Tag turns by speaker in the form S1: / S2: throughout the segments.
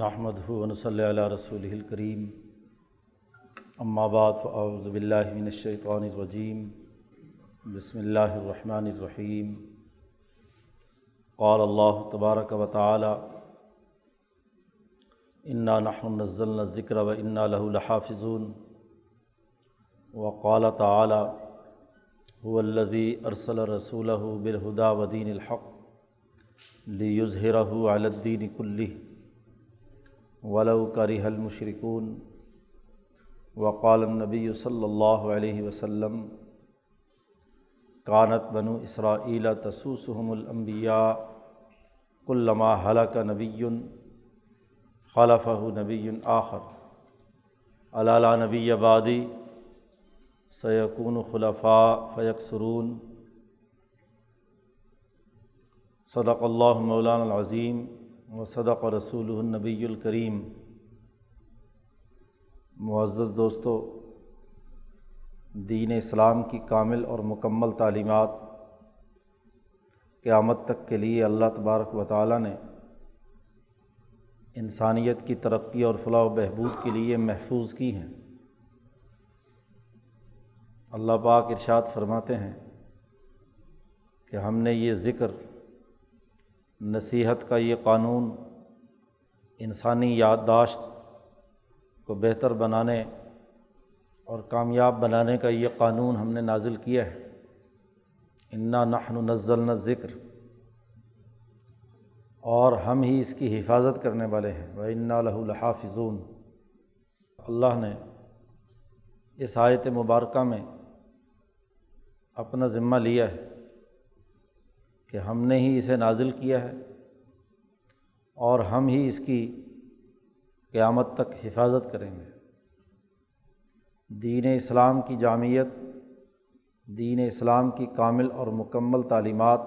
S1: نحمد ہُون صلی اللہ رسول الکریم بعد فاعوذ باللہ من الشیطان الرجیم بسم اللہ الرحمن الرحیم قال اللہ تبارک و تعالی انا نحن نزلنا الذکر و انا له لحافظون. وقال تعالی هو الذي ارسل رسوله بالهدى ودين الحق لیظہرہ علی الدین کلہ ولو کرہ المشرکون وقال النبی صلی اللہ علیہ وسلم کانت بنو اسرائیل تسوسحم الانبیاء کلما حلق نبی خلفہ نبی آخر. علالا نبی آبادی سیکون خلفاء فیکسرون صدق اللہ مولانا العظیم و صدق رسول النبی الکریم۔ معزز دوستو، دین اسلام کی کامل اور مکمل تعلیمات قیامت تک کے لیے اللہ تبارک و تعالیٰ نے انسانیت کی ترقی اور فلاح و بہبود کے لیے محفوظ کی ہیں۔ اللہ پاک ارشاد فرماتے ہیں کہ ہم نے یہ ذکر نصیحت کا یہ قانون انسانی یادداشت کو بہتر بنانے اور کامیاب بنانے کا یہ قانون ہم نے نازل کیا ہے۔ انا نحن نزلنا ذکر اور ہم ہی اس کی حفاظت کرنے والے ہیں۔ وہ انا لہ الحافظون اللہ نے اس آیت مبارکہ میں اپنا ذمہ لیا ہے۔ کہ ہم نے ہی اسے نازل کیا ہے اور ہم ہی اس کی قیامت تک حفاظت کریں گے۔ دین اسلام کی جامعت دین اسلام کی کامل اور مکمل تعلیمات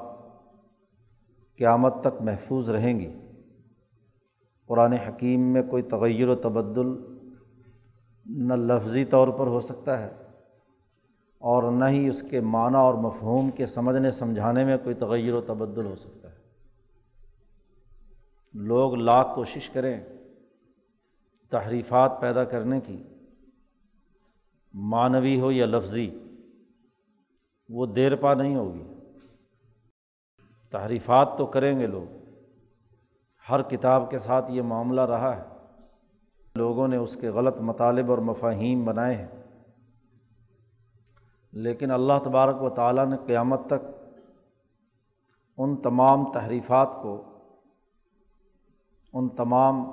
S1: قیامت تک محفوظ رہیں گی۔ قرآن حکیم میں کوئی تغیر و تبدل نہ لفظی طور پر ہو سکتا ہے۔ اور نہ ہی اس کے معنی اور مفہوم کے سمجھنے سمجھانے میں کوئی تغیر و تبدل ہو سکتا ہے۔ لوگ لاکھ کوشش کریں تحریفات پیدا کرنے کی، معنوی ہو یا لفظی، وہ دیر پا نہیں ہوگی۔ تحریفات تو کریں گے لوگ۔ ہر کتاب کے ساتھ یہ معاملہ رہا ہے۔ لوگوں نے اس کے غلط مطالب اور مفاہیم بنائے ہیں۔ لیکن اللہ تبارک و تعالیٰ نے قیامت تک ان تمام تحریفات کو، ان تمام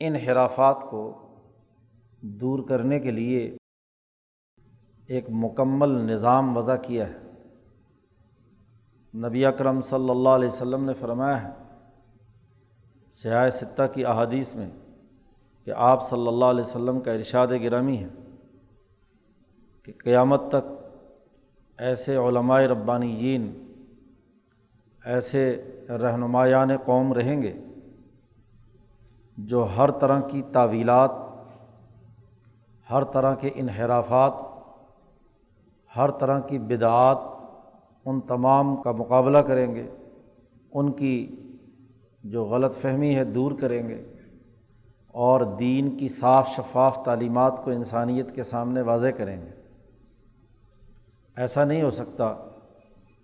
S1: انحرافات کو دور کرنے کے لیے ایک مکمل نظام وضع کیا ہے۔ نبی اکرم صلی اللہ علیہ وسلم نے فرمایا ہے، سیاہ ستہ کی احادیث میں کہ آپ صلی اللہ علیہ وسلم کا ارشاد گرامی ہے۔ کہ قیامت تک ایسے علماء ربانیین، ایسے رہنمایان قوم رہیں گے جو ہر طرح کی تعویلات، ہر طرح کے انحرافات، ہر طرح کی بدعات ان تمام کا مقابلہ کریں گے، ان کی جو غلط فہمی ہے دور کریں گے اور دین کی صاف شفاف تعلیمات کو انسانیت کے سامنے واضح کریں گے۔ ایسا نہیں ہو سکتا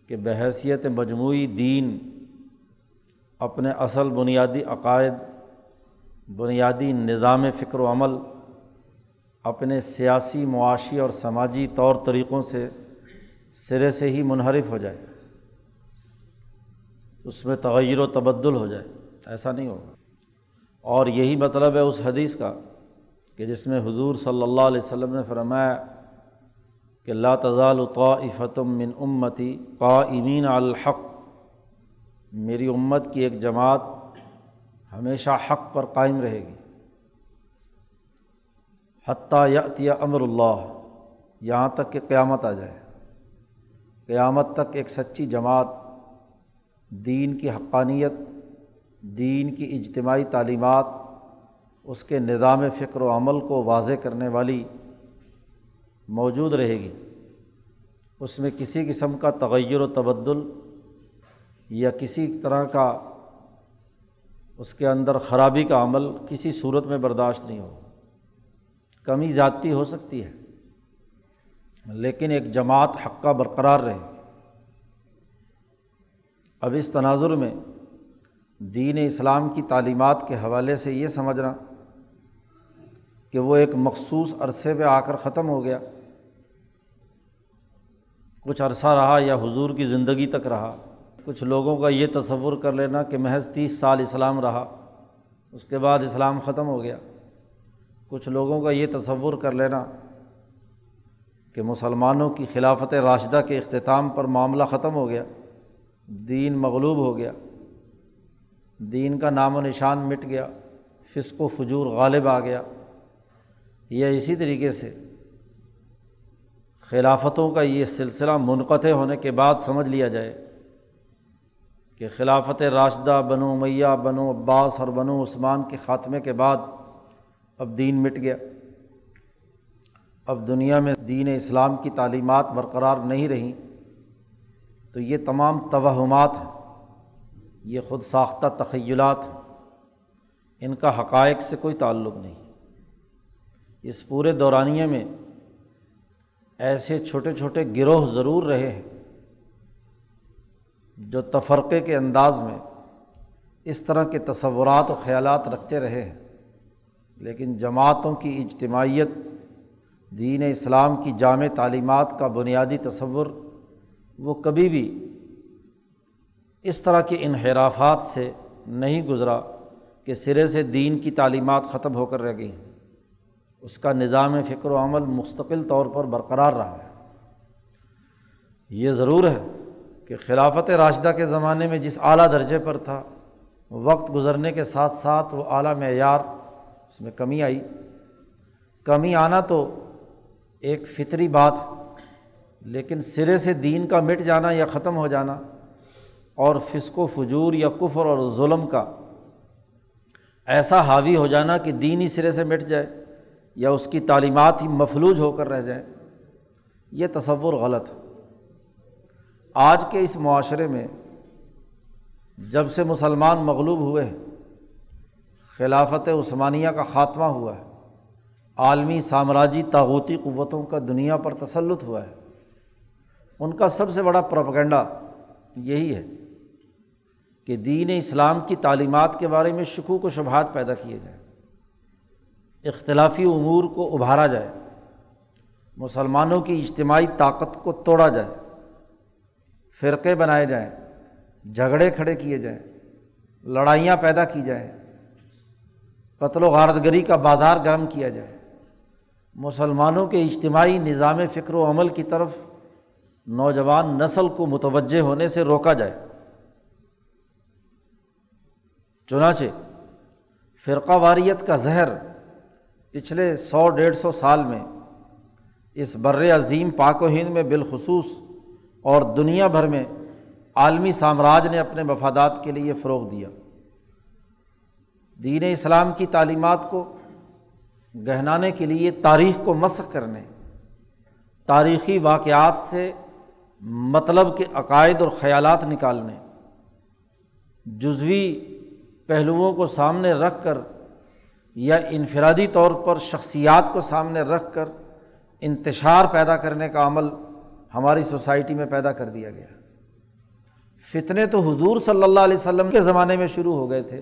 S1: کہ بحیثیت مجموعی دین اپنے اصل بنیادی عقائد، بنیادی نظام فکر و عمل اپنے سیاسی، معاشی اور سماجی طور طریقوں سے سرے سے ہی منحرف ہو جائے۔ اس میں تغیر و تبدل ہو جائے۔ ایسا نہیں ہوگا۔ اور یہی مطلب ہے اس حدیث کا کہ جس میں حضور صلی اللہ علیہ وسلم نے فرمایا کہ اللہ تضال طافتم من امتی قائمین الحق۔ میری امت کی ایک جماعت ہمیشہ حق پر قائم رہے گی۔ حتیٰ یا امر اللہ، یہاں تک کہ قیامت آ جائے۔ قیامت تک ایک سچی جماعت، دین کی حقانیت، دین کی اجتماعی تعلیمات، اس کے نظام فکر و عمل کو واضح کرنے والی موجود رہے گی۔ اس میں کسی قسم کا تغیر و تبدل یا کسی طرح کا اس کے اندر خرابی کا عمل کسی صورت میں برداشت نہیں ہو کمی زیادتی ہو سکتی ہے، لیکن ایک جماعت حقہ برقرار رہے۔ اب اس تناظر میں دین اسلام کی تعلیمات کے حوالے سے یہ سمجھنا کہ وہ ایک مخصوص عرصے پہ آ کر ختم ہو گیا۔ کچھ عرصہ رہا یا حضور کی زندگی تک رہا، کچھ لوگوں کا یہ تصور کر لینا کہ محض تیس سال اسلام رہا، اس کے بعد اسلام ختم ہو گیا۔ کچھ لوگوں کا یہ تصور کر لینا کہ مسلمانوں کی خلافت راشدہ کے اختتام پر معاملہ ختم ہو گیا، دین مغلوب ہو گیا، دین کا نام و نشان مٹ گیا، فسق و فجور غالب آ گیا۔ یا اسی طریقے سے خلافتوں کا یہ سلسلہ منقطع ہونے کے بعد سمجھ لیا جائے کہ خلافت راشدہ بنو میاں بنو عباس اور بنو عثمان کے خاتمے کے بعد اب دین مٹ گیا۔ اب دنیا میں دین اسلام کی تعلیمات برقرار نہیں رہیں تو یہ تمام توہمات ہیں، یہ خود ساختہ تخیلات ہیں۔ ان کا حقائق سے کوئی تعلق نہیں۔ اس پورے دورانیے میں ایسے چھوٹے چھوٹے گروہ ضرور رہے ہیں جو تفرقے کے انداز میں اس طرح کے تصورات و خیالات رکھتے رہے ہیں، لیکن جماعتوں کی اجتماعیت، دین اسلام کی جامع تعلیمات کا بنیادی تصور، وہ کبھی بھی اس طرح کے انحرافات سے نہیں گزرا کہ سرے سے دین کی تعلیمات ختم ہو کر رہ گئی اس کا نظام فکر و عمل مستقل طور پر برقرار رہا ہے۔ یہ ضرور ہے کہ خلافت راشدہ کے زمانے میں جس اعلیٰ درجے پر تھا، وقت گزرنے کے ساتھ ساتھ وہ اعلیٰ معیار اس میں کمی آئی۔ کمی آنا تو ایک فطری بات لیکن سرے سے دین کا مٹ جانا یا ختم ہو جانا اور فسق و فجور یا کفر اور ظلم کا ایسا حاوی ہو جانا کہ دین ہی سرے سے مٹ جائے۔ یا اس کی تعلیمات ہی مفلوج ہو کر رہ جائیں، یہ تصور غلط ہے۔ آج کے اس معاشرے میں جب سے مسلمان مغلوب ہوئے ہیں، خلافت عثمانیہ کا خاتمہ ہوا ہے، عالمی سامراجی تاغوتی قوتوں کا دنیا پر تسلط ہوا ہے، ان کا سب سے بڑا پروپگنڈا یہی ہے کہ دین اسلام کی تعلیمات کے بارے میں شکوک و شبہات پیدا کیے جائیں۔ اختلافی امور کو ابھارا جائے، مسلمانوں کی اجتماعی طاقت کو توڑا جائے، فرقے بنائے جائیں، جھگڑے کھڑے کیے جائیں، لڑائیاں پیدا کی جائیں، قتل و غارتگری کا بازار گرم کیا جائے۔ مسلمانوں کے اجتماعی نظام فکر و عمل کی طرف نوجوان نسل کو متوجہ ہونے سے روکا جائے۔ چنانچہ فرقہ واریت کا زہر پچھلے سو ڈیڑھ سو سال میں اس بر عظیم پاک و ہند میں بالخصوص اور دنیا بھر میں عالمی سامراج نے اپنے مفادات کے لیے فروغ دیا۔ دین اسلام کی تعلیمات کو گہنانے کے لیے تاریخ کو مسق کرنے، تاریخی واقعات سے مطلب کے عقائد اور خیالات نکالنے، جزوی پہلوؤں کو سامنے رکھ کر یا انفرادی طور پر شخصیات کو سامنے رکھ کر انتشار پیدا کرنے کا عمل ہماری سوسائٹی میں پیدا کر دیا گیا۔ فتنے تو حضور صلی اللہ علیہ وسلم کے زمانے میں شروع ہو گئے تھے۔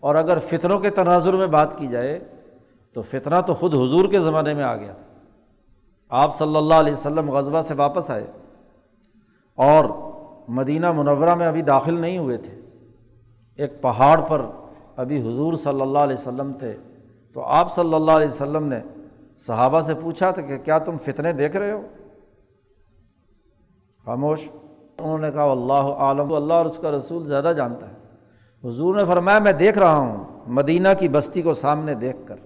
S1: اور اگر فتنوں کے تناظر میں بات کی جائے تو فتنہ تو خود حضور کے زمانے میں آ گیا آپ صلی اللہ علیہ وسلم غزبہ سے واپس آئے اور مدینہ منورہ میں ابھی داخل نہیں ہوئے تھے۔ ایک پہاڑ پر ابھی حضور صلی اللہ علیہ وسلم تھے، تو آپ صلی اللہ علیہ وسلم نے صحابہ سے پوچھا تھا کہ کیا تم فتنے دیکھ رہے ہو؟ خاموش؟ انہوں نے کہا اللہ عالم اللہ اور اس کا رسول زیادہ جانتا ہے۔ حضور نے فرمایا، میں دیکھ رہا ہوں مدینہ کی بستی کو سامنے دیکھ کر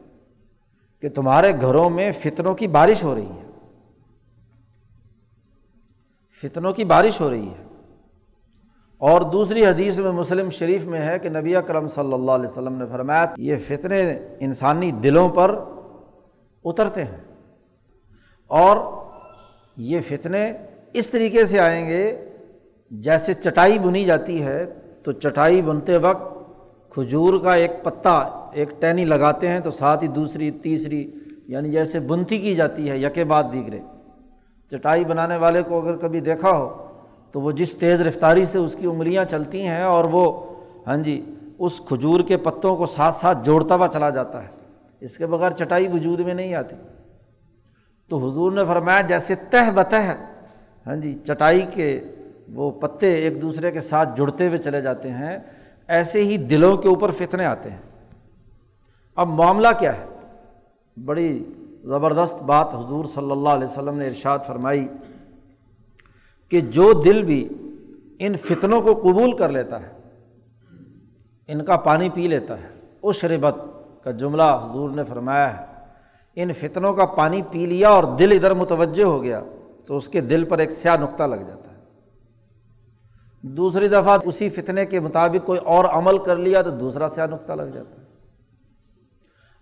S1: کہ تمہارے گھروں میں فتنوں کی بارش ہو رہی ہے۔ فتنوں کی بارش ہو رہی ہے۔ اور دوسری حدیث میں مسلم شریف میں ہے کہ نبی کرم صلی اللہ علیہ وسلم نے فرمایا یہ فتنے انسانی دلوں پر اترتے ہیں اور یہ فتنے اس طریقے سے آئیں گے جیسے چٹائی بنی جاتی ہے تو چٹائی بنتے وقت کھجور کا ایک پتا، ایک ٹہنی لگاتے ہیں تو ساتھ ہی دوسری، تیسری یعنی جیسے بنتی کی جاتی ہے، یکے بعد دیگرے۔ چٹائی بنانے والے کو اگر کبھی دیکھا ہو تو وہ جس تیز رفتاری سے اس کی انگلیاں چلتی ہیں اور وہ ہاں جی اس کھجور کے پتوں کو ساتھ ساتھ جوڑتا ہوا چلا جاتا ہے، اس کے بغیر چٹائی وجود میں نہیں آتی۔ تو حضور نے فرمایا، جیسے تہ بتہ ہاں جی چٹائی کے وہ پتے ایک دوسرے کے ساتھ جڑتے ہوئے چلے جاتے ہیں، ایسے ہی دلوں کے اوپر فتنے آتے ہیں۔ اب معاملہ کیا ہے؟ بڑی زبردست بات حضور صلی اللہ علیہ وسلم نے ارشاد فرمائی۔ کہ جو دل بھی ان فتنوں کو قبول کر لیتا ہے، ان کا پانی پی لیتا ہے۔ اس شربت کا جملہ حضور نے فرمایا ہے، ان فتنوں کا پانی پی لیا اور دل ادھر متوجہ ہو گیا تو اس کے دل پر ایک سیاہ نقطہ لگ جاتا ہے۔ دوسری دفعہ اسی فتنے کے مطابق کوئی اور عمل کر لیا تو دوسرا سیاہ نقطہ لگ جاتا ہے۔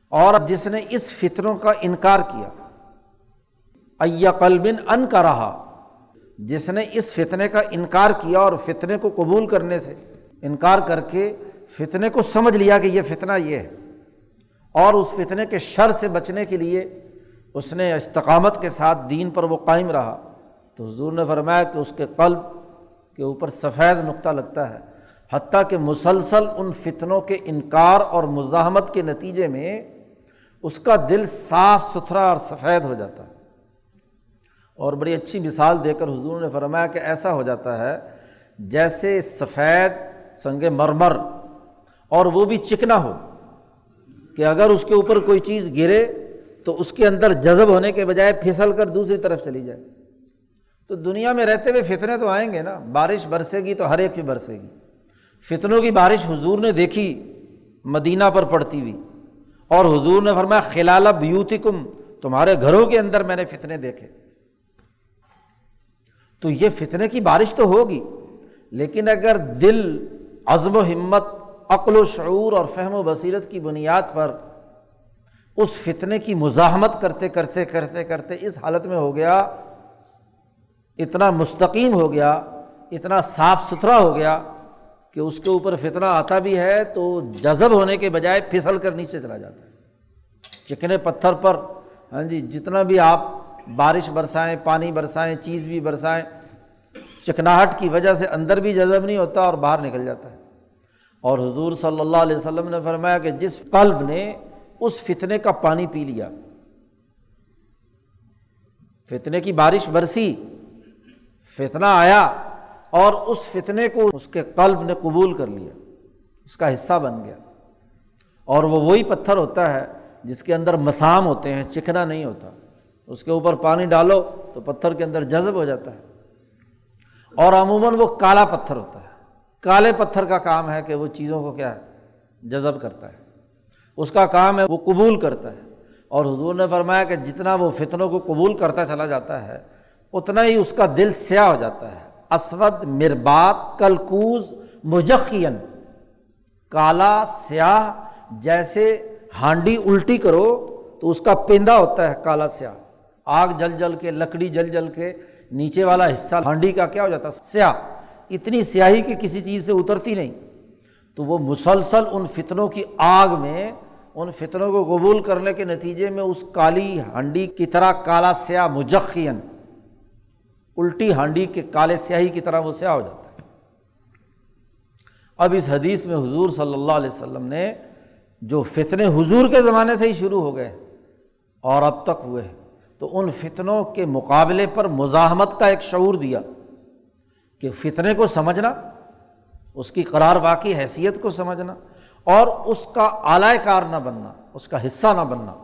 S1: اور جس نے اس فتنوں کا انکار کیا ایا قلبن ان کا رہا جس نے اس فتنے کا انکار کیا اور فتنے کو قبول کرنے سے انکار کر کے فتنے کو سمجھ لیا کہ یہ فتنہ یہ ہے اور اس فتنے کے شر سے بچنے کے لیے اس نے استقامت کے ساتھ دین پر وہ قائم رہا تو حضور نے فرمایا کہ اس کے قلب کے اوپر سفید نقطہ لگتا ہے حتیٰ کہ مسلسل ان فتنوں کے انکار اور مزاحمت کے نتیجے میں اس کا دل صاف ستھرا اور سفید ہو جاتا ہے۔ اور بڑی اچھی مثال دے کر حضور نے فرمایا کہ ایسا ہو جاتا ہے جیسے سفید سنگ مرمر اور وہ بھی چکنا ہو کہ اگر اس کے اوپر کوئی چیز گرے تو اس کے اندر جذب ہونے کے بجائے پھسل کر دوسری طرف چلی جائے۔ تو دنیا میں رہتے ہوئے فتنے تو آئیں گے نا، بارش برسے گی تو ہر ایک بھی برسے گی۔ فتنوں کی بارش حضور نے دیکھی مدینہ پر پڑتی ہوئی۔ اور حضور نے فرمایا، خلال بیوتی کم تمہارے گھروں کے اندر میں نے فتنے دیکھے۔ تو یہ فتنے کی بارش تو ہوگی، لیکن اگر دل، عزم و ہمت، عقل و شعور اور فہم و بصیرت کی بنیاد پر اس فتنے کی مزاحمت کرتے کرتے کرتے کرتے اس حالت میں ہو گیا، اتنا مستقیم ہو گیا، اتنا صاف ستھرا ہو گیا کہ اس کے اوپر فتنہ آتا بھی ہے تو جذب ہونے کے بجائے پھسل کر نیچے چلا جاتا ہے۔ چکنے پتھر پر ہاں جی جتنا بھی آپ بارش برسائیں، پانی برسائیں، چیز بھی برسائیں، چکناہٹ کی وجہ سے اندر بھی جذب نہیں ہوتا اور باہر نکل جاتا ہے۔ اور حضور صلی اللہ علیہ وسلم نے فرمایا کہ جس قلب نے اس فتنے کا پانی پی لیا، فتنے کی بارش برسی، فتنہ آیا اور اس فتنے کو اس کے قلب نے قبول کر لیا، اس کا حصہ بن گیا۔ اور وہ وہی پتھر ہوتا ہے جس کے اندر مسام ہوتے ہیں چکنا نہیں ہوتا۔ اس کے اوپر پانی ڈالو تو پتھر کے اندر جذب ہو جاتا ہے۔ اور عموماً وہ کالا پتھر ہوتا ہے۔ کالے پتھر کا کام ہے کہ وہ چیزوں کو کیا ہے؟ جذب کرتا ہے۔ اس کا کام ہے وہ قبول کرتا ہے۔ اور حضور نے فرمایا کہ جتنا وہ فتنوں کو قبول کرتا چلا جاتا ہے، اتنا ہی اس کا دل سیاہ ہو جاتا ہے۔ اسود مربات کلکوز مجخین کالا سیاہ جیسے ہانڈی الٹی کرو تو اس کا پیندا ہوتا ہے کالا سیاہ۔ آگ جل جل کے، لکڑی جل جل کے نیچے والا حصہ ہانڈی کا کیا ہو جاتا؟ ہے سیاہ۔ اتنی سیاہی کہ کسی چیز سے اترتی نہیں۔ تو وہ مسلسل ان فتنوں کی آگ میں، ان فتنوں کو قبول کرنے کے نتیجے میں اس کالی ہانڈی کی طرح، کالا سیاہ مجخین الٹی ہانڈی کے کالے سیاہی کی طرح وہ سیاہ ہو جاتا ہے۔ اب اس حدیث میں حضور صلی اللہ علیہ وسلم نے جو فتنے حضور کے زمانے سے ہی شروع ہو گئے اور اب تک ہوئے تو ان فتنوں کے مقابلے پر مزاحمت کا ایک شعور دیا کہ فتنے کو سمجھنا، اس کی قرار واقعی حیثیت کو سمجھنا اور اس کا اعلی کار نہ بننا، اس کا حصہ نہ بننا،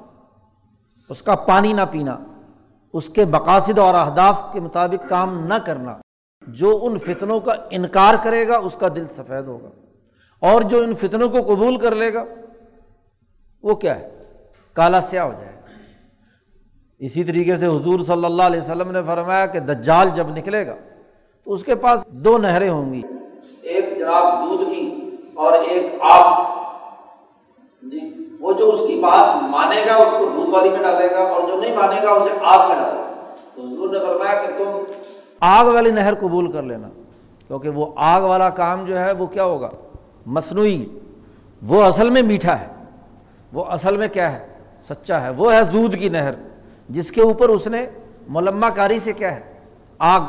S1: اس کا پانی نہ پینا، اس کے مقاصد اور اہداف کے مطابق کام نہ کرنا۔ جو ان فتنوں کا انکار کرے گا، اس کا دل سفید ہوگا۔ اور جو ان فتنوں کو قبول کر لے گا، وہ کیا ہے؟ کالا سیاہ ہو جائے گا۔ اسی طریقے سے حضور صلی اللہ علیہ وسلم نے فرمایا کہ دجال جب نکلے گا تو اس کے پاس دو نہریں ہوں گی۔ ایک جناب دودھ کی اور ایک آگ۔ جی وہ جو اس کی بات مانے گا، اس کو دودھ والی میں ڈالے گا اور جو نہیں مانے گا، اسے آگ میں ڈالے گا۔ تو حضور نے فرمایا کہ تم آگ والی نہر قبول کر لینا، کیونکہ وہ آگ والا کام جو ہے، وہ کیا ہوگا؟ مصنوعی۔ وہ اصل میں میٹھا ہے۔ وہ اصل میں کیا ہے؟ سچا ہے۔ وہ ہے دودھ کی نہر۔ جس کے اوپر اس نے ملما کاری سے کیا ہے، آگ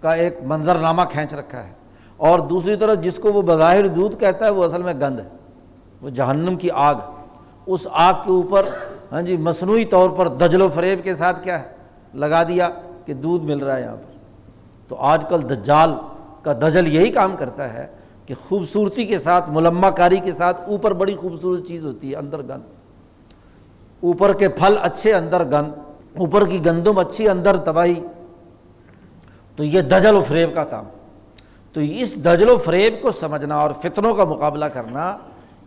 S1: کا ایک منظر نامہ کھینچ رکھا ہے۔ اور دوسری طرف جس کو وہ بظاہر دودھ کہتا ہے، وہ اصل میں گند ہے۔ وہ جہنم کی آگ اس آگ کے اوپر ہاں جی مصنوعی طور پر دجل و فریب کے ساتھ کیا ہے؟ لگا دیا کہ دودھ مل رہا ہے یہاں پر۔ تو آج کل دجال کا دجل یہی کام کرتا ہے کہ خوبصورتی کے ساتھ ملما کاری کے ساتھ اوپر بڑی خوبصورت چیز ہوتی ہے، اندر گند۔ اوپر کے پھل اچھے اندر گند، اوپر کی گندم اچھی اندر تباہی۔ تو یہ دجل و فریب کا کام۔ تو اس دجل و فریب کو سمجھنا اور فتنوں کا مقابلہ کرنا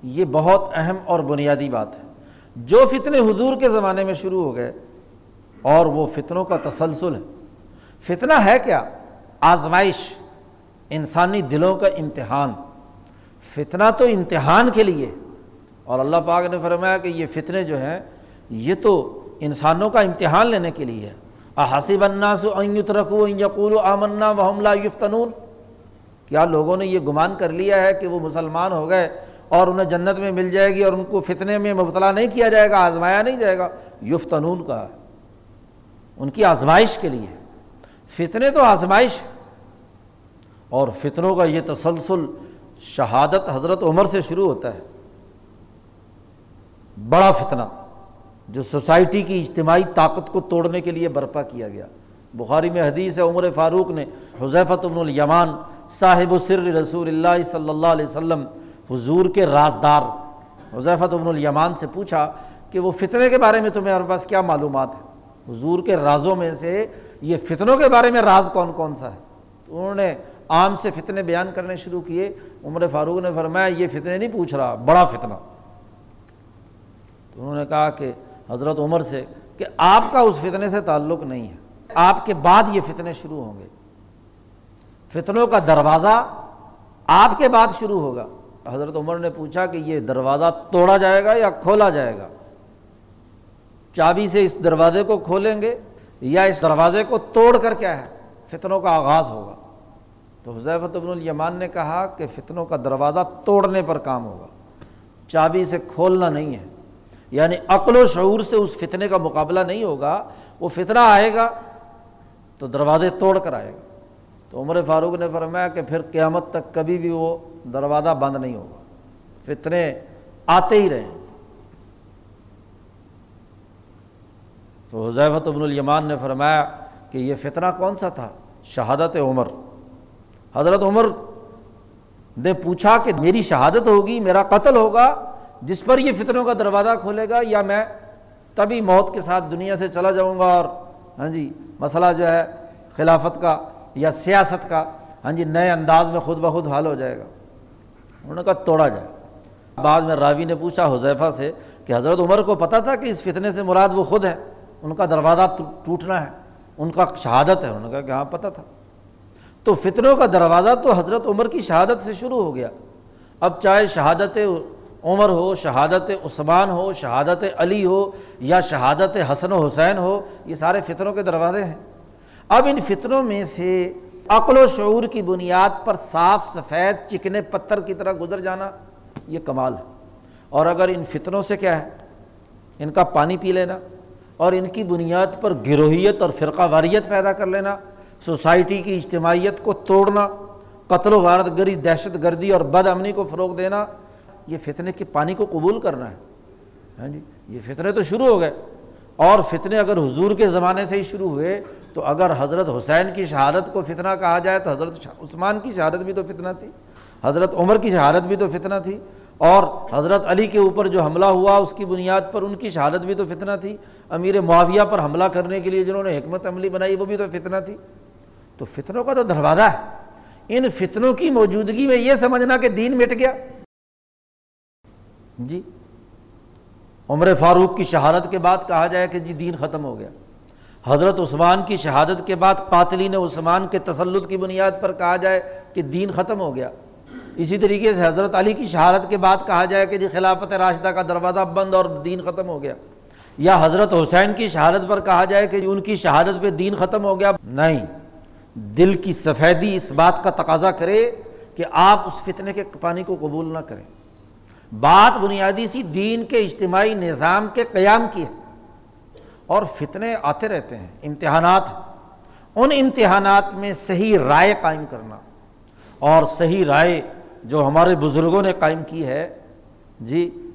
S1: یہ بہت اہم اور بنیادی بات ہے۔ جو فتنے حضور کے زمانے میں شروع ہو گئے اور وہ فتنوں کا تسلسل ہے۔ فتنہ ہے کیا؟ آزمائش، انسانی دلوں کا امتحان۔ فتنہ تو امتحان کے لیے۔ اور اللہ پاک نے فرمایا کہ یہ فتنے جو ہیں یہ تو انسانوں کا امتحان لینے کے لیے ہے۔ حسب الناس ان یترکو ان یقولوا آمنا وهم لا یفتنون۔ کیا لوگوں نے یہ گمان کر لیا ہے کہ وہ مسلمان ہو گئے اور انہیں جنت میں مل جائے گی اور ان کو فتنے میں مبتلا نہیں کیا جائے گا، آزمایا نہیں جائے گا؟ یفتنون کا۔ ان کی آزمائش کے لیے۔ فتنے تو آزمائش اور فتنوں کا یہ تسلسل شہادت حضرت عمر سے شروع ہوتا ہے۔ بڑا فتنہ۔ جو سوسائٹی کی اجتماعی طاقت کو توڑنے کے لیے برپا کیا گیا۔ بخاری میں حدیث ہے، عمر فاروق نے حضیفت ابن الیمان، صاحب سر رسول اللہ صلی اللہ علیہ وسلم، حضور کے رازدار حضیفت ابن الیمان سے پوچھا کہ وہ فتنے کے بارے میں تمہیں پاس کیا معلومات ہے حضور کے رازوں میں سے یہ فتنوں کے بارے میں راز کون کون سا ہے؟ تو انہوں نے عام سے فتنے بیان کرنے شروع کیے۔ عمر فاروق نے فرمایا، یہ فتنے نہیں پوچھ رہا، بڑا فتنہ۔ تو انہوں نے کہا کہ حضرت عمر سے کہ آپ کا اس فتنے سے تعلق نہیں ہے۔ آپ کے بعد یہ فتنے شروع ہوں گے۔ فتنوں کا دروازہ آپ کے بعد شروع ہوگا۔ حضرت عمر نے پوچھا کہ یہ دروازہ توڑا جائے گا یا کھولا جائے گا؟ چابی سے اس دروازے کو کھولیں گے یا اس دروازے کو توڑ کر کیا ہے؟ فتنوں کا آغاز ہوگا۔ تو حضیفت ابن الیمان نے کہا کہ فتنوں کا دروازہ توڑنے پر کام ہوگا۔ چابی سے کھولنا نہیں ہے۔ یعنی عقل و شعور سے اس فتنے کا مقابلہ نہیں ہوگا، وہ فتنہ آئے گا تو دروازے توڑ کر آئے گا۔ تو عمر فاروق نے فرمایا کہ پھر قیامت تک کبھی بھی وہ دروازہ بند نہیں ہوگا۔ فتنے آتے ہی رہے تو حضیفت ابن الیمان نے فرمایا کہ یہ فتنہ کون سا تھا؟ شہادت عمر۔ حضرت عمر نے پوچھا کہ میری شہادت ہوگی، میرا قتل ہوگا؟ جس پر یہ فطروں کا دروازہ کھولے گا یا میں تبھی موت کے ساتھ دنیا سے چلا جاؤں گا اور ہاں جی مسئلہ جو ہے خلافت کا یا سیاست کا ہاں جی نئے انداز میں خود بخود حل ہو جائے گا۔ انہوں نے کہا توڑا جائے۔ بعد میں راوی نے پوچھا حذیفہ سے کہ حضرت عمر کو پتہ تھا کہ اس فتنے سے مراد وہ خود ہے؟ ان کا دروازہ ٹوٹنا ہے، ان کا شہادت ہے۔ انہوں نے کہا کہ ہاں پتہ تھا۔ تو فتنوں کا دروازہ تو حضرت عمر کی شہادت سے شروع ہو گیا۔ اب چاہے شہادت عمر ہو، شہادت عثمان ہو، شہادت علی ہو یا شہادت حسن و حسین ہو، یہ سارے فطروں کے دروازے ہیں۔ اب ان فطروں میں سے عقل و شعور کی بنیاد پر صاف سفید چکنے پتھر کی طرح گزر جانا یہ کمال ہے۔ اور اگر ان فطروں سے کیا ہے؟ ان کا پانی پی لینا اور ان کی بنیاد پر گروہیت اور فرقہ واریت پیدا کر لینا، سوسائٹی کی اجتماعیت کو توڑنا، قتل و غارت گری دہشت گردی اور بد امنی کو فروغ دینا یہ فتنے کے پانی کو قبول کرنا ہے۔ ہاں جی یہ فتنے تو شروع ہو گئے۔ اور فتنے اگر حضور کے زمانے سے ہی شروع ہوئے، تو اگر حضرت حسین کی شہادت کو فتنہ کہا جائے، تو حضرت عثمان کی شہادت بھی تو فتنہ تھی۔ حضرت عمر کی شہادت بھی تو فتنہ تھی۔ اور حضرت علی کے اوپر جو حملہ ہوا، اس کی بنیاد پر ان کی شہادت بھی تو فتنہ تھی۔ امیر معاویہ پر حملہ کرنے کے لیے جنہوں نے حکمت عملی بنائی، وہ بھی تو فتنہ تھی۔ تو فتنوں کا تو دروازہ ہے۔ ان فتنوں کی موجودگی میں یہ سمجھنا کہ دین مٹ گیا۔ جی عمر فاروق کی شہادت کے بعد کہا جائے کہ جی دین ختم ہو گیا۔ حضرت عثمان کی شہادت کے بعد قاتلین عثمان کے تسلط کی بنیاد پر کہا جائے کہ دین ختم ہو گیا۔ اسی طریقے سے حضرت علی کی شہادت کے بعد کہا جائے کہ جی خلافت راشدہ کا دروازہ بند اور دین ختم ہو گیا۔ یا حضرت حسین کی شہادت پر کہا جائے کہ جی ان کی شہادت پہ دین ختم ہو گیا۔ نہیں، دل کی سفیدی اس بات کا تقاضا کرے کہ آپ اس فتنے کے پانی کو قبول نہ کریں۔ بات بنیادی سی دین کے اجتماعی نظام کے قیام کی ہے۔ اور فتنے آتے رہتے ہیں، امتحانات ان امتحانات میں صحیح رائے قائم کرنا۔ اور صحیح رائے جو ہمارے بزرگوں نے قائم کی ہے جی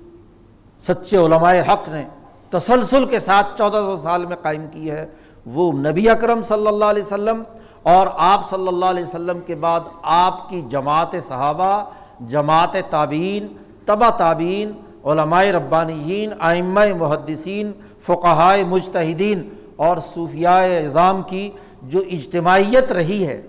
S1: سچے علماء حق نے تسلسل کے ساتھ چودہ سو سال میں قائم کی ہے۔ وہ نبی اکرم صلی اللہ علیہ وسلم اور آپ صلی اللہ علیہ وسلم کے بعد آپ کی جماعت صحابہ، جماعت تابعین تبا تابعین، علماء ربانیین آئمہ محدثین فقہائے مجتہدین اور صوفیاء اظام کی جو اجتماعیت رہی ہے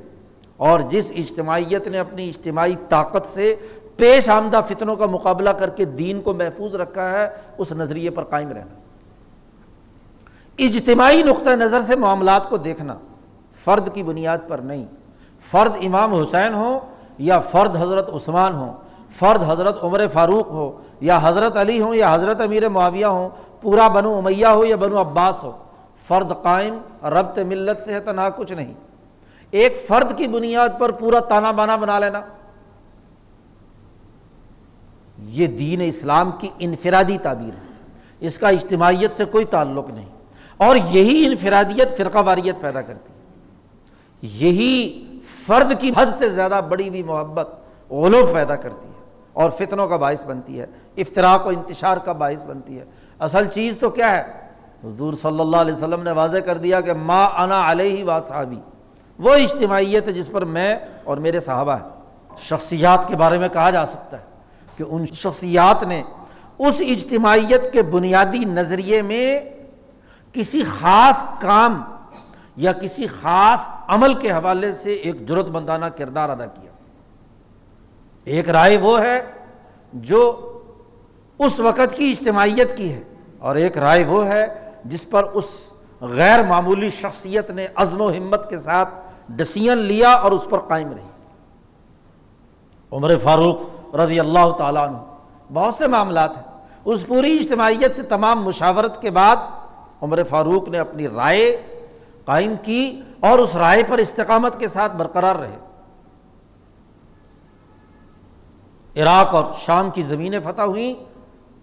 S1: اور جس اجتماعیت نے اپنی اجتماعی طاقت سے پیش آمدہ فتنوں کا مقابلہ کر کے دین کو محفوظ رکھا ہے، اس نظریے پر قائم رہنا۔ اجتماعی نقطۂ نظر سے معاملات کو دیکھنا فرد کی بنیاد پر نہیں۔ فرد امام حسین ہو یا فرد حضرت عثمان ہو فرد حضرت عمر فاروق ہو، یا حضرت علی ہوں، یا حضرت امیر معاویہ ہوں، پورا بنو امیہ ہو یا بنو عباس ہو، فرد قائم، ربط ملت سے ہے تنہا کچھ نہیں۔ ایک فرد کی بنیاد پر پورا تانا بانا بنا لینا۔ یہ دین اسلام کی انفرادی تعبیر ہے۔ اس کا اجتماعیت سے کوئی تعلق نہیں۔ اور یہی انفرادیت فرقہ واریت پیدا کرتی ہے۔ یہی فرد کی حد سے زیادہ بڑی ہوئی محبت غلوف پیدا کرتی ہے۔ اور فتنوں کا باعث بنتی ہے افطراک و انتشار کا باعث بنتی ہے۔ اصل چیز تو کیا ہے؟ حضور صلی اللہ علیہ وسلم نے واضح کر دیا کہ ما انا علیہ وا صحابی وہ اجتماعیت ہے جس پر میں اور میرے صحابہ ہیں۔ شخصیات کے بارے میں کہا جا سکتا ہے کہ ان شخصیات نے اس اجتماعیت کے بنیادی نظریے میں کسی خاص کام یا کسی خاص عمل کے حوالے سے ایک جرت مندانہ کردار ادا کیا۔ ایک رائے وہ ہے جو اس وقت کی اجتماعیت کی ہے۔ اور ایک رائے وہ ہے جس پر اس غیر معمولی شخصیت نے عزم و ہمت کے ساتھ ڈسیزن لیا اور اس پر قائم رہی۔ عمر فاروق رضی اللہ تعالیٰ عنہ، بہت سے معاملات ہیں۔ اس پوری اجتماعیت سے تمام مشاورت کے بعد عمر فاروق نے اپنی رائے قائم کی اور اس رائے پر استقامت کے ساتھ برقرار رہے۔ عراق اور شام کی زمینیں فتح ہوئیں۔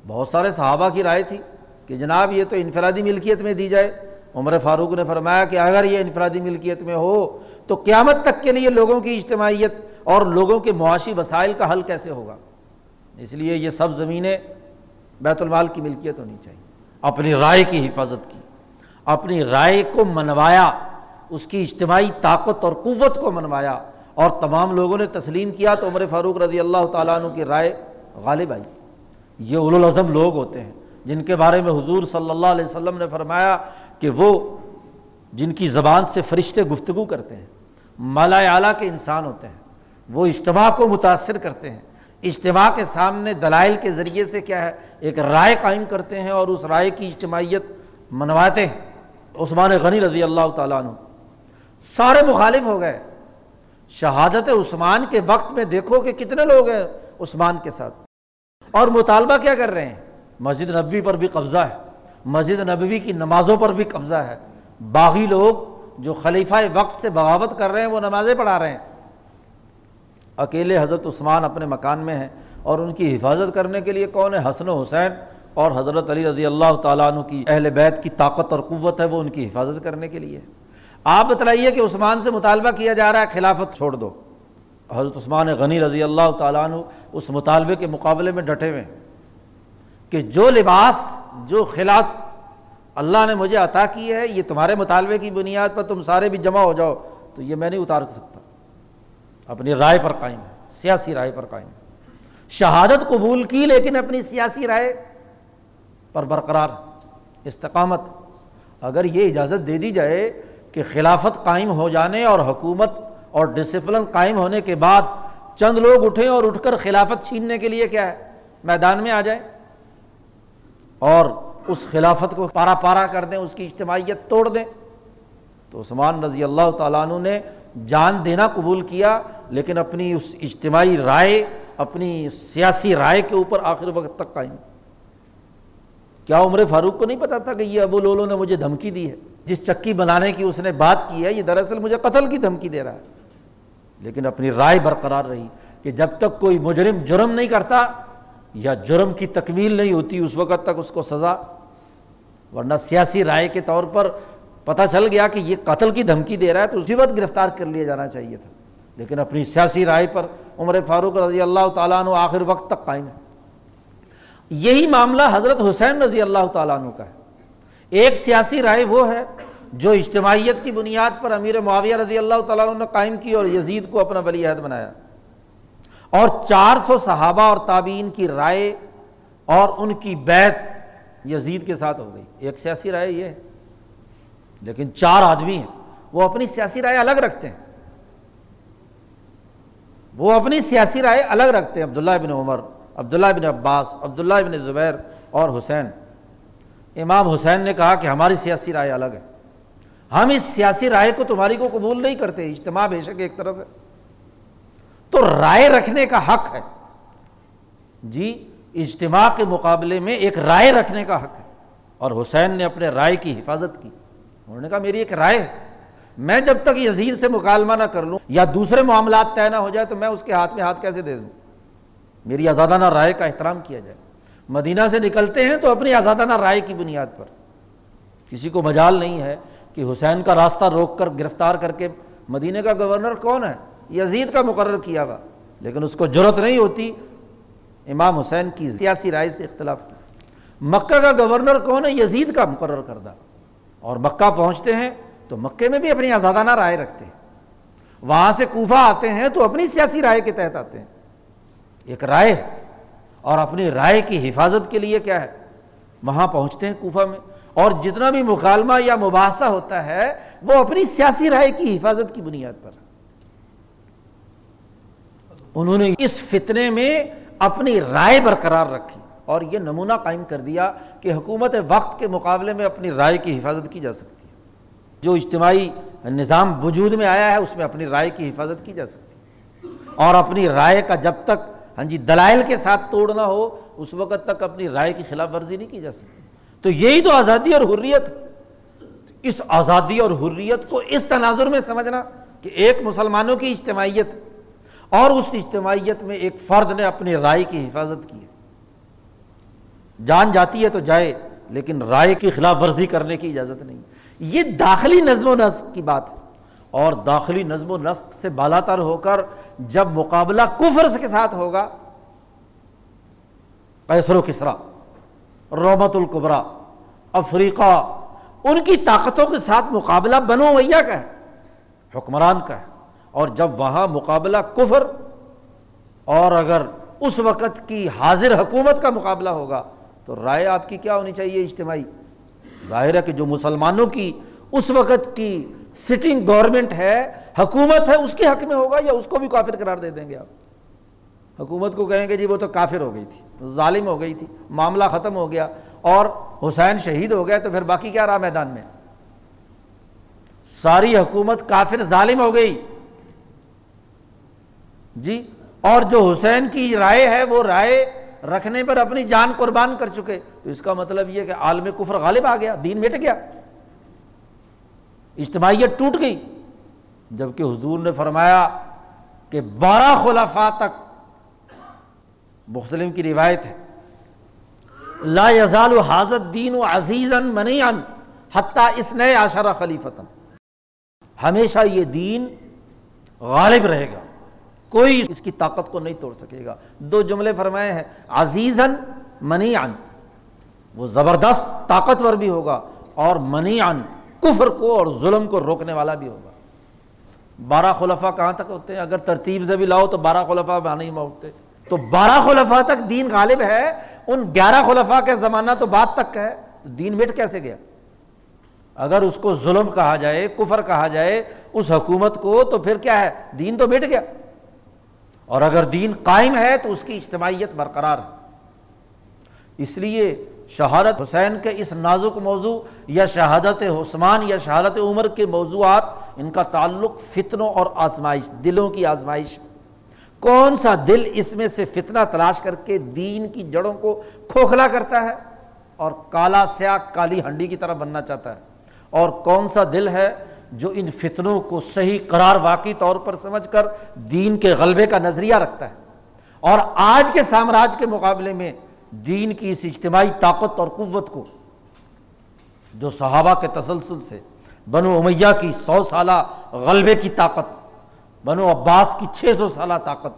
S1: بہت سارے صحابہ کی رائے تھی کہ جناب یہ تو انفرادی ملکیت میں دی جائے۔ عمر فاروق نے فرمایا کہ اگر یہ انفرادی ملکیت میں ہو تو قیامت تک کے لیے لوگوں کی اجتماعیت اور لوگوں کے معاشی وسائل کا حل کیسے ہوگا؟ اس لیے یہ سب زمینیں بیت المال کی ملکیت ہونی چاہیے۔ اپنی رائے کی حفاظت کی۔ اپنی رائے کو منوایا، اس کی اجتماعی طاقت اور قوت کو منوایا۔ اور تمام لوگوں نے تسلیم کیا تو عمر فاروق رضی اللہ تعالیٰ عنہ کی رائے غالب آئی۔ یہ الاظم لوگ ہوتے ہیں جن کے بارے میں حضور صلی اللہ علیہ وسلم نے فرمایا کہ وہ جن کی زبان سے فرشتے گفتگو کرتے ہیں، مالا اعلیٰ کے انسان ہوتے ہیں، وہ اجتماع کو متاثر کرتے ہیں۔ اجتماع کے سامنے دلائل کے ذریعے سے کیا ہے، ایک رائے قائم کرتے ہیں اور اس رائے کی اجتماعیت منواتے ہیں۔ عثمان غنی رضی اللہ تعالیٰ عنہ سارے مخالف ہو گئے۔ شہادت عثمان کے وقت میں دیکھو کہ کتنے لوگ ہیں عثمان کے ساتھ۔ اور مطالبہ کیا کر رہے ہیں؟ مسجد نبوی پر بھی قبضہ ہے۔ مسجد نبوی کی نمازوں پر بھی قبضہ ہے۔ باغی لوگ جو خلیفہ وقت سے بغاوت کر رہے ہیں، وہ نمازیں پڑھا رہے ہیں۔ اکیلے حضرت عثمان اپنے مکان میں ہیں اور ان کی حفاظت کرنے کے لیے کون ہے؟ حسن و حسین۔ اور حضرت علی رضی اللہ تعالیٰ عنہ کی اہل بیت کی طاقت اور قوت ہے، وہ ان کی حفاظت کرنے کے لیے۔ آپ بتلائیے کہ عثمان سے مطالبہ کیا جا رہا ہے؟ خلافت چھوڑ دو۔ حضرت عثمان غنی رضی اللہ تعالیٰ عنہ اس مطالبے کے مقابلے میں ڈٹے ہوئے کہ جو لباس، جو خلاف اللہ نے مجھے عطا کی ہے، یہ تمہارے مطالبے کی بنیاد پر تم سارے بھی جمع ہو جاؤ، تو یہ میں نہیں اتار سکتا۔ اپنی رائے پر قائم ہے، سیاسی رائے پر قائم ہے۔ شہادت قبول کی لیکن اپنی سیاسی رائے پر برقرار استقامت۔ اگر یہ اجازت دے دی جائے کہ خلافت قائم ہو جانے اور حکومت اور ڈسپلن قائم ہونے کے بعد چند لوگ اٹھیں اور اٹھ کر خلافت چھیننے کے لیے کیا ہے؟ میدان میں آ جائیں اور اس خلافت کو پارا پارا کر دیں، اس کی اجتماعیت توڑ دیں۔ تو عثمان رضی اللہ تعالیٰ عنہ نے جان دینا قبول کیا، لیکن اپنی اس اجتماعی رائے، اپنی سیاسی رائے کے اوپر آخر وقت تک قائم۔ کیا عمر فاروق کو نہیں پتا تھا کہ یہ ابو لولو نے مجھے دھمکی دی ہے؟ جس چکی بنانے کی اس نے بات کی ہے، یہ دراصل مجھے قتل کی دھمکی دے رہا ہے۔ لیکن اپنی رائے برقرار رہی کہ جب تک کوئی مجرم جرم نہیں کرتا یا جرم کی تکمیل نہیں ہوتی، اس وقت تک اس کو سزا۔ ورنہ سیاسی رائے کے طور پر پتہ چل گیا کہ یہ قتل کی دھمکی دے رہا ہے، تو اسی وقت گرفتار کر لیا جانا چاہیے تھا۔ لیکن اپنی سیاسی رائے پر عمر فاروق رضی اللہ تعالیٰ عنہ آخر وقت تک قائم ہے۔ یہی معاملہ حضرت حسین رضی اللہ تعالیٰ عنہ کا ہے۔ ایک سیاسی رائے وہ ہے جو اجتماعیت کی بنیاد پر امیر معاویہ رضی اللہ تعالیٰ عنہ نے قائم کی اور یزید کو اپنا ولی عہد بنایا۔ اور چار سو صحابہ اور تابعین کی رائے اور ان کی بیت یزید کے ساتھ ہو گئی۔ ایک سیاسی رائے یہ ہے۔ لیکن چار آدمی ہیں۔ وہ اپنی سیاسی رائے الگ رکھتے ہیں۔ وہ اپنی سیاسی رائے الگ رکھتے ہیں۔ عبداللہ بن عمر، عبداللہ بن عباس، عبداللہ بن زبیر اور حسین۔ امام حسین نے کہا کہ ہماری سیاسی رائے الگ ہے۔ ہم اس سیاسی رائے کو تمہاری کو قبول نہیں کرتے، اجتماع بے شک ایک طرف ہے۔ تو رائے رکھنے کا حق ہے۔ جی اجتماع کے مقابلے میں ایک رائے رکھنے کا حق ہے۔ اور حسین نے اپنے رائے کی حفاظت کی۔ انہوں نے کہا، میری ایک رائے ہے۔ میں جب تک یزید سے مکالمہ نہ کر لوں یا دوسرے معاملات طے نہ ہو جائے تو میں اس کے ہاتھ میں ہاتھ کیسے دے دوں؟ میری آزادانہ رائے کا احترام کیا جائے۔ مدینہ سے نکلتے ہیں تو اپنی آزادانہ رائے کی بنیاد پر۔ کسی کو مجال نہیں ہے کہ حسین کا راستہ روک کر، گرفتار کر کے مدینہ کا گورنر کون ہے؟ یزید کا مقرر کیا ہوا۔ لیکن اس کو ضرورت نہیں ہوتی۔ امام حسین کی سیاسی رائے سے اختلاف۔ کی مکہ کا گورنر کون ہے؟ یزید کا مقرر کردہ۔ اور مکہ پہنچتے ہیں تو مکے میں بھی اپنی آزادانہ رائے رکھتے ہیں۔ وہاں سے کوفہ آتے ہیں تو اپنی سیاسی رائے کے تحت آتے ہیں۔ ایک رائے اور اپنی رائے کی حفاظت کے لیے کیا ہے؟ وہاں پہنچتے ہیں کوفہ میں۔ اور جتنا بھی مکالمہ یا مباحثہ ہوتا ہے، وہ اپنی سیاسی رائے کی حفاظت کی بنیاد پر۔ انہوں نے اس فتنے میں اپنی رائے برقرار رکھی اور یہ نمونہ قائم کر دیا کہ حکومت وقت کے مقابلے میں اپنی رائے کی حفاظت کی جا سکتی ہے۔ جو اجتماعی نظام وجود میں آیا ہے، اس میں اپنی رائے کی حفاظت کی جا سکتی ہے۔ اور اپنی رائے کا جب تک ہاں جی دلائل کے ساتھ توڑنا ہو، اس وقت تک اپنی رائے کی خلاف ورزی نہیں کی جا سکتی۔ تو یہی تو آزادی اور حریت۔ اس آزادی اور حریت کو اس تناظر میں سمجھنا کہ ایک مسلمانوں کی اجتماعیت اور اس اجتماعیت میں ایک فرد نے اپنی رائے کی حفاظت کی ہے۔ جان جاتی ہے تو جائے، لیکن رائے کی خلاف ورزی کرنے کی اجازت نہیں۔ یہ داخلی نظم و نسق کی بات ہے۔ اور داخلی نظم و نسق سے بالا تر ہو کر جب مقابلہ کفر کے ساتھ ہوگا، قیصر و کسرا، رومت القبرا افریقہ، ان کی طاقتوں کے ساتھ مقابلہ بنو ویا کا ہے، حکمران کا ہے، اور جب وہاں مقابلہ کفر اور اگر اس وقت کی حاضر حکومت کا مقابلہ ہوگا، تو رائے آپ کی کیا ہونی چاہیے اجتماعی؟ ظاہر ہے کہ جو مسلمانوں کی اس وقت کی سٹنگ گورنمنٹ ہے، حکومت ہے، اس کے حق میں ہوگا یا اس کو بھی کافر قرار دے دیں گے آپ؟ حکومت کو کہیں گے جی وہ تو کافر ہو گئی تھی ظالم ہو گئی تھی، معاملہ ختم ہو گیا اور حسین شہید ہو گیا تو پھر باقی کیا رہا میدان میں؟ ساری حکومت کافر ظالم ہو گئی۔ جی اور جو حسین کی رائے ہے، وہ رائے رکھنے پر اپنی جان قربان کر چکے۔ تو اس کا مطلب یہ کہ عالم کفر غالب آ گیا، دین مٹ گیا۔ اجتماعیت ٹوٹ گئی۔ جبکہ حضور نے فرمایا کہ بارہ خلافہ تک مسلم کی روایت ہے۔ لا یزال حاضر دین و عزیز منی ان حتیٰ اس نئے آشرہ خلیفتن ہمیشہ یہ دین غالب رہے گا۔ کوئی اس کی طاقت کو نہیں توڑ سکے گا۔ دو جملے فرمائے ہیں۔ عزیزن منی ان وہ زبردست طاقتور بھی ہوگا اور منی ان کفر کو اور ظلم کو روکنے والا بھی ہوگا۔ بارہ خلفہ کہاں تک ہوتے ہیں؟ اگر ترتیب سے بھی لاؤ تو بارہ خلفہ میں نہیں ہوتے تو بارہ خلفہ تک دین غالب ہے، ان گیارہ خلفہ کے زمانہ تو بات تک ہے۔ تو دین مٹ کیسے گیا؟ اگر اس کو ظلم کہا جائے، کفر کہا جائے، اس حکومت کو تو پھر کیا ہے؟ دین تو مٹ گیا۔ اور اگر دین قائم ہے تو اس کی اجتماعیت برقرار ہے۔ اس لیے شہادت حسین کے اس نازک موضوع یا شہادت حسمان یا شہادت عمر کے موضوعات، ان کا تعلق فتنوں اور آزمائش، دلوں کی آزمائش۔ کون سا دل اس میں سے فتنہ تلاش کر کے دین کی جڑوں کو کھوکھلا کرتا ہے اور کالا سیاہ، کالی ہنڈی کی طرح بننا چاہتا ہے؟ اور کون سا دل ہے جو ان فتنوں کو صحیح قرار واقعی طور پر سمجھ کر دین کے غلبے کا نظریہ رکھتا ہے؟ اور آج کے سامراج کے مقابلے میں دین کی اس اجتماعی طاقت اور قوت کو جو صحابہ کے تسلسل سے بنو امیہ کی سو سالہ غلبے کی طاقت، بنو عباس کی چھ سو سالہ طاقت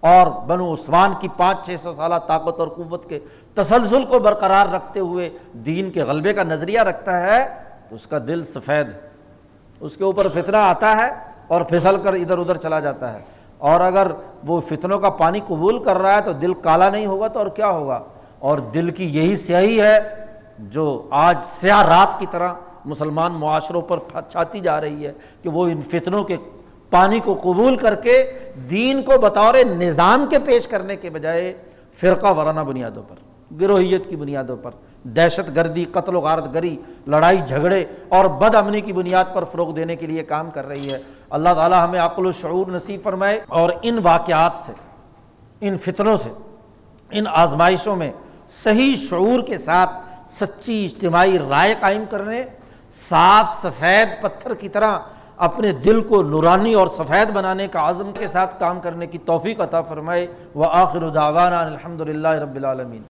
S1: اور بنو عثمان کی پانچ چھ سو سالہ طاقت اور قوت کے تسلسل کو برقرار رکھتے ہوئے دین کے غلبے کا نظریہ رکھتا ہے، تو اس کا دل سفید ہے اس کے اوپر فتنہ آتا ہے اور پھسل کر ادھر ادھر چلا جاتا ہے۔ اور اگر وہ فتنوں کا پانی قبول کر رہا ہے تو دل کالا نہیں ہوگا تو اور کیا ہوگا؟ اور دل کی یہی سیاہی ہے جو آج سیاہ رات کی طرح مسلمان معاشروں پر چھاتی جا رہی ہے کہ وہ ان فتنوں کے پانی کو قبول کر کے دین کو بطور نظام کے پیش کرنے کے بجائے فرقہ وارانہ بنیادوں پر، گروہیت کی بنیادوں پر، دہشت گردی، قتل و غارت گری، لڑائی جھگڑے اور بد امنی کی بنیاد پر فروغ دینے کے لیے کام کر رہی ہے۔ اللہ تعالیٰ ہمیں عقل و شعور نصیب فرمائے اور ان واقعات سے، ان فتنوں سے، ان آزمائشوں میں صحیح شعور کے ساتھ سچی اجتماعی رائے قائم کرنے، صاف سفید پتھر کی طرح اپنے دل کو نورانی اور سفید بنانے کا عزم کے ساتھ کام کرنے کی توفیق عطا فرمائے۔ وہ آخر داوانہ الحمد للہ رب العالمین۔